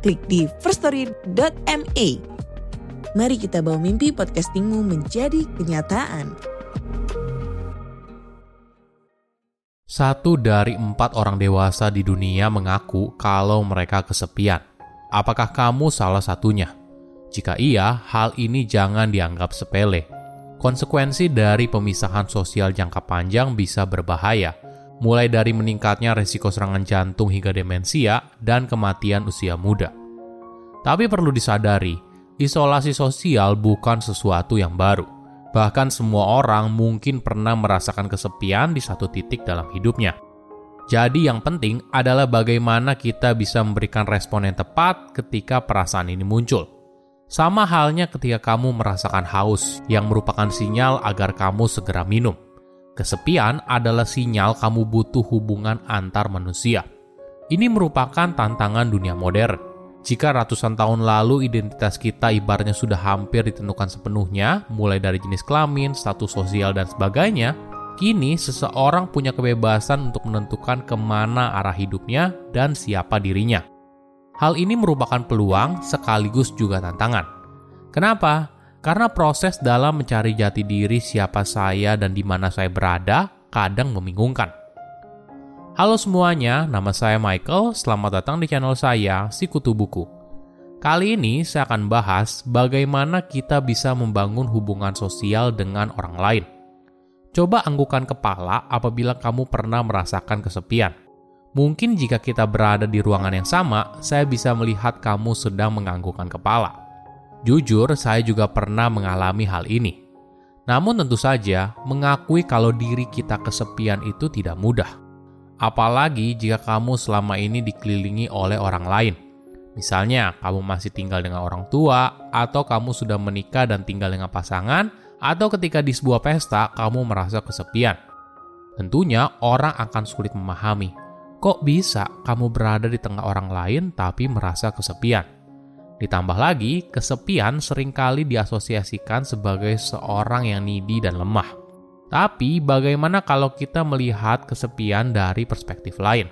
klik di firststory.me. Mari kita bawa mimpi podcastingmu menjadi kenyataan. Satu dari empat orang dewasa di dunia mengaku kalau mereka kesepian. Apakah kamu salah satunya? Jika iya, hal ini jangan dianggap sepele. Konsekuensi dari pemisahan sosial jangka panjang bisa berbahaya, mulai dari meningkatnya resiko serangan jantung hingga demensia dan kematian usia muda. Tapi perlu disadari, isolasi sosial bukan sesuatu yang baru. Bahkan semua orang mungkin pernah merasakan kesepian di satu titik dalam hidupnya. Jadi yang penting adalah bagaimana kita bisa memberikan respon yang tepat ketika perasaan ini muncul. Sama halnya ketika kamu merasakan haus yang merupakan sinyal agar kamu segera minum. Kesepian adalah sinyal kamu butuh hubungan antar manusia. Ini merupakan tantangan dunia modern. Jika ratusan tahun lalu identitas kita ibaratnya sudah hampir ditentukan sepenuhnya, mulai dari jenis kelamin, status sosial, dan sebagainya, Kini, seseorang punya kebebasan untuk menentukan ke mana arah hidupnya dan siapa dirinya. Hal ini merupakan peluang sekaligus juga tantangan. Kenapa? Karena proses dalam mencari jati diri siapa saya dan di mana saya berada kadang membingungkan. Halo semuanya, nama saya Michael. Selamat datang di channel saya, Sikutu Buku. Kali ini saya akan bahas bagaimana kita bisa membangun hubungan sosial dengan orang lain. Coba anggukan kepala apabila kamu pernah merasakan kesepian. Mungkin jika kita berada di ruangan yang sama, saya bisa melihat kamu sedang menganggukkan kepala. Jujur, saya juga pernah mengalami hal ini. Namun tentu saja, mengakui kalau diri kita kesepian itu tidak mudah. Apalagi jika kamu selama ini dikelilingi oleh orang lain. Misalnya, kamu masih tinggal dengan orang tua, atau kamu sudah menikah dan tinggal dengan pasangan, atau ketika di sebuah pesta kamu merasa kesepian. Tentunya orang akan sulit memahami, kok bisa kamu berada di tengah orang lain tapi merasa kesepian. Ditambah lagi, kesepian sering kali diasosiasikan sebagai seorang yang needy dan lemah. Tapi bagaimana kalau kita melihat kesepian dari perspektif lain?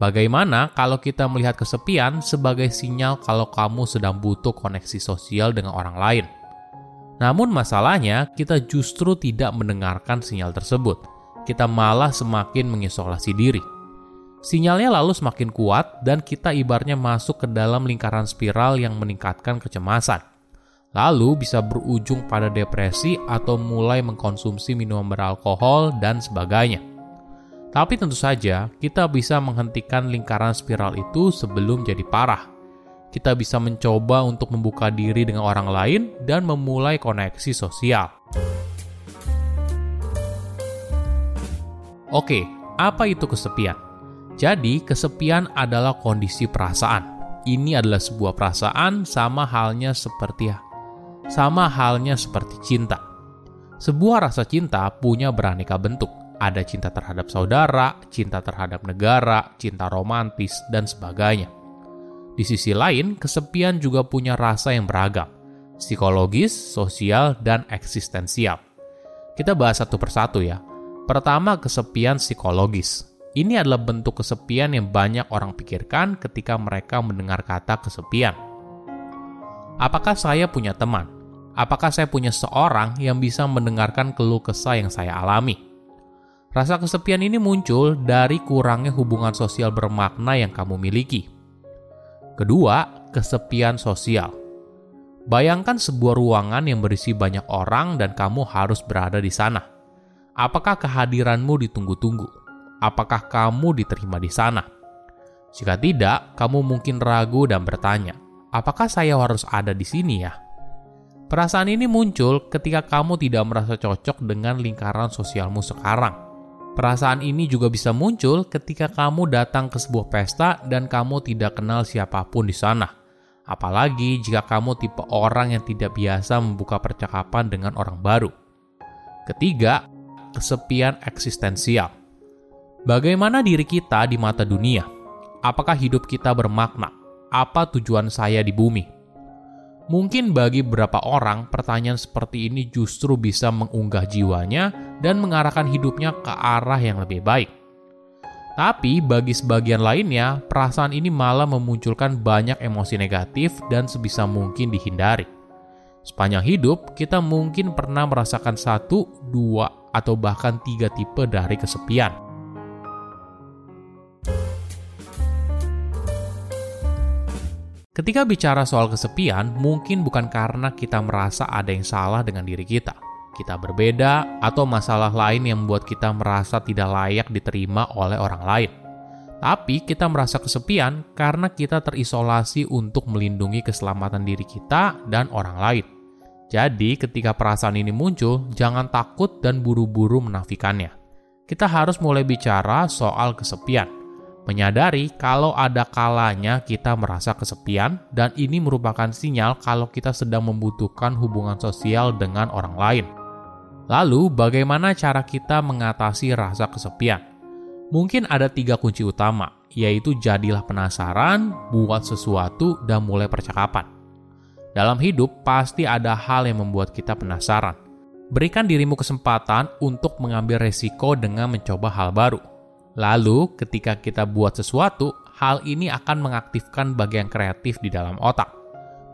Bagaimana kalau kita melihat kesepian sebagai sinyal kalau kamu sedang butuh koneksi sosial dengan orang lain? Namun masalahnya, kita justru tidak mendengarkan sinyal tersebut. Kita malah semakin mengisolasi diri. Sinyalnya lalu semakin kuat dan kita ibarnya masuk ke dalam lingkaran spiral yang meningkatkan kecemasan. Lalu bisa berujung pada depresi atau mulai mengkonsumsi minuman beralkohol dan sebagainya. Tapi tentu saja, kita bisa menghentikan lingkaran spiral itu sebelum jadi parah kita bisa mencoba untuk membuka diri dengan orang lain dan memulai koneksi sosial. Oke, apa itu kesepian? Jadi, kesepian adalah kondisi perasaan. Ini adalah sebuah perasaan sama halnya seperti sama halnya seperti cinta. Sebuah rasa cinta punya beraneka bentuk. Ada cinta terhadap saudara, cinta terhadap negara, cinta romantis, dan sebagainya. Di sisi lain, kesepian juga punya rasa yang beragam, psikologis, sosial, dan eksistensial. Kita bahas satu persatu ya. Pertama, kesepian psikologis. Ini adalah bentuk kesepian yang banyak orang pikirkan ketika mereka mendengar kata kesepian. Apakah saya punya teman? Apakah saya punya seorang yang bisa mendengarkan keluh kesah yang saya alami? Rasa kesepian ini muncul dari kurangnya hubungan sosial bermakna yang kamu miliki. Kedua, kesepian sosial. Bayangkan sebuah ruangan yang berisi banyak orang dan kamu harus berada di sana. Apakah kehadiranmu ditunggu-tunggu? Apakah kamu diterima di sana? Jika tidak, kamu mungkin ragu dan bertanya, "Apakah saya harus ada di sini ya?" Perasaan ini muncul ketika kamu tidak merasa cocok dengan lingkaran sosialmu sekarang Perasaan ini juga bisa muncul ketika kamu datang ke sebuah pesta dan kamu tidak kenal siapa pun di sana. Apalagi jika kamu tipe orang yang tidak biasa membuka percakapan dengan orang baru. Ketiga, kesepian eksistensial. Bagaimana diri kita di mata dunia? Apakah hidup kita bermakna? Apa tujuan saya di bumi? Mungkin bagi beberapa orang, pertanyaan seperti ini justru bisa mengunggah jiwanya dan mengarahkan hidupnya ke arah yang lebih baik. Tapi bagi sebagian lainnya, perasaan ini malah memunculkan banyak emosi negatif dan sebisa mungkin dihindari. Sepanjang hidup, kita mungkin pernah merasakan satu, dua, atau bahkan tiga tipe dari kesepian. Ketika bicara soal kesepian, mungkin bukan karena kita merasa ada yang salah dengan diri kita. Kita berbeda, atau masalah lain yang membuat kita merasa tidak layak diterima oleh orang lain. Tapi kita merasa kesepian karena kita terisolasi untuk melindungi keselamatan diri kita dan orang lain. Jadi, ketika perasaan ini muncul, jangan takut dan buru-buru menafikannya. Kita harus mulai bicara soal kesepian menyadari kalau ada kalanya kita merasa kesepian dan ini merupakan sinyal kalau kita sedang membutuhkan hubungan sosial dengan orang lain. Lalu, bagaimana cara kita mengatasi rasa kesepian? Mungkin ada tiga kunci utama, yaitu jadilah penasaran, buat sesuatu, dan mulai percakapan. Dalam hidup, pasti ada hal yang membuat kita penasaran. Berikan dirimu kesempatan untuk mengambil resiko dengan mencoba hal baru Lalu, ketika kita buat sesuatu, hal ini akan mengaktifkan bagian kreatif di dalam otak.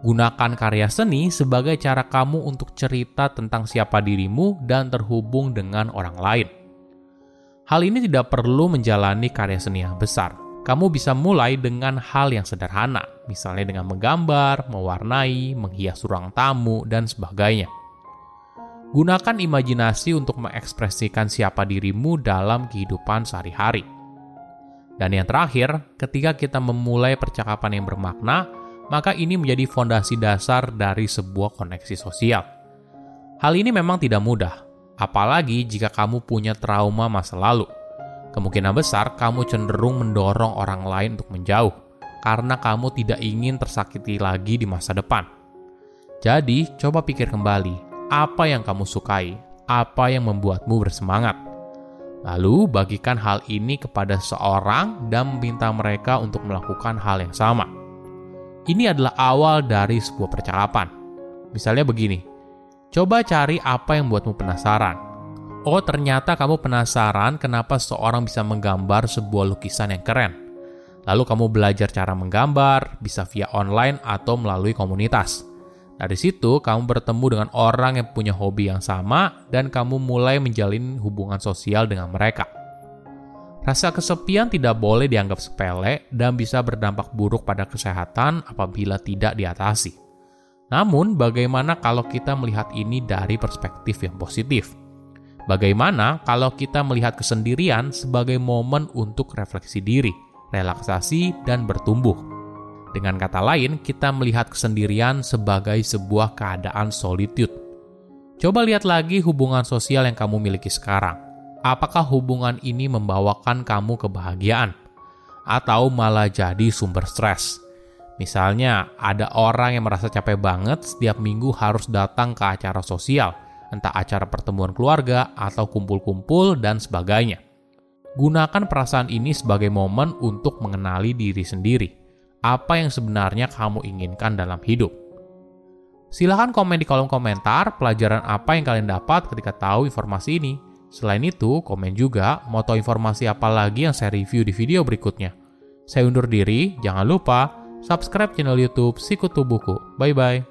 Gunakan karya seni sebagai cara kamu untuk cerita tentang siapa dirimu dan terhubung dengan orang lain. Hal ini tidak perlu menjalani karya seni yang besar. Kamu bisa mulai dengan hal yang sederhana, misalnya dengan menggambar, mewarnai, menghias ruang tamu, dan sebagainya. Gunakan imajinasi untuk mengekspresikan siapa dirimu dalam kehidupan sehari-hari. Dan yang terakhir, ketika kita memulai percakapan yang bermakna, maka ini menjadi fondasi dasar dari sebuah koneksi sosial. Hal ini memang tidak mudah, apalagi jika kamu punya trauma masa lalu. Kemungkinan besar kamu cenderung mendorong orang lain untuk menjauh, karena kamu tidak ingin tersakiti lagi di masa depan. Jadi, coba pikir kembali, apa yang kamu sukai, apa yang membuatmu bersemangat. Lalu bagikan hal ini kepada seorang dan meminta mereka untuk melakukan hal yang sama. Ini adalah awal dari sebuah percakapan. Misalnya begini, coba cari apa yang membuatmu penasaran. Oh ternyata kamu penasaran kenapa seorang bisa menggambar sebuah lukisan yang keren. Lalu kamu belajar cara menggambar, bisa via online atau melalui komunitas. Dari situ, kamu bertemu dengan orang yang punya hobi yang sama, dan kamu mulai menjalin hubungan sosial dengan mereka. Rasa kesepian tidak boleh dianggap sepele dan bisa berdampak buruk pada kesehatan apabila tidak diatasi. Namun, bagaimana kalau kita melihat ini dari perspektif yang positif? Bagaimana kalau kita melihat kesendirian sebagai momen untuk refleksi diri, relaksasi, dan bertumbuh? Dengan kata lain, kita melihat kesendirian sebagai sebuah keadaan solitude. Coba lihat lagi hubungan sosial yang kamu miliki sekarang. Apakah hubungan ini membawakan kamu kebahagiaan? Atau malah jadi sumber stres? Misalnya, ada orang yang merasa capek banget setiap minggu harus datang ke acara sosial, entah acara pertemuan keluarga atau kumpul-kumpul dan sebagainya. Gunakan perasaan ini sebagai momen untuk mengenali diri sendiri apa yang sebenarnya kamu inginkan dalam hidup. Silahkan komen di kolom komentar pelajaran apa yang kalian dapat ketika tahu informasi ini. Selain itu, komen juga mau tahu informasi apa lagi yang saya review di video berikutnya. Saya undur diri, jangan lupa subscribe channel YouTube Sikutu Buku. Bye bye.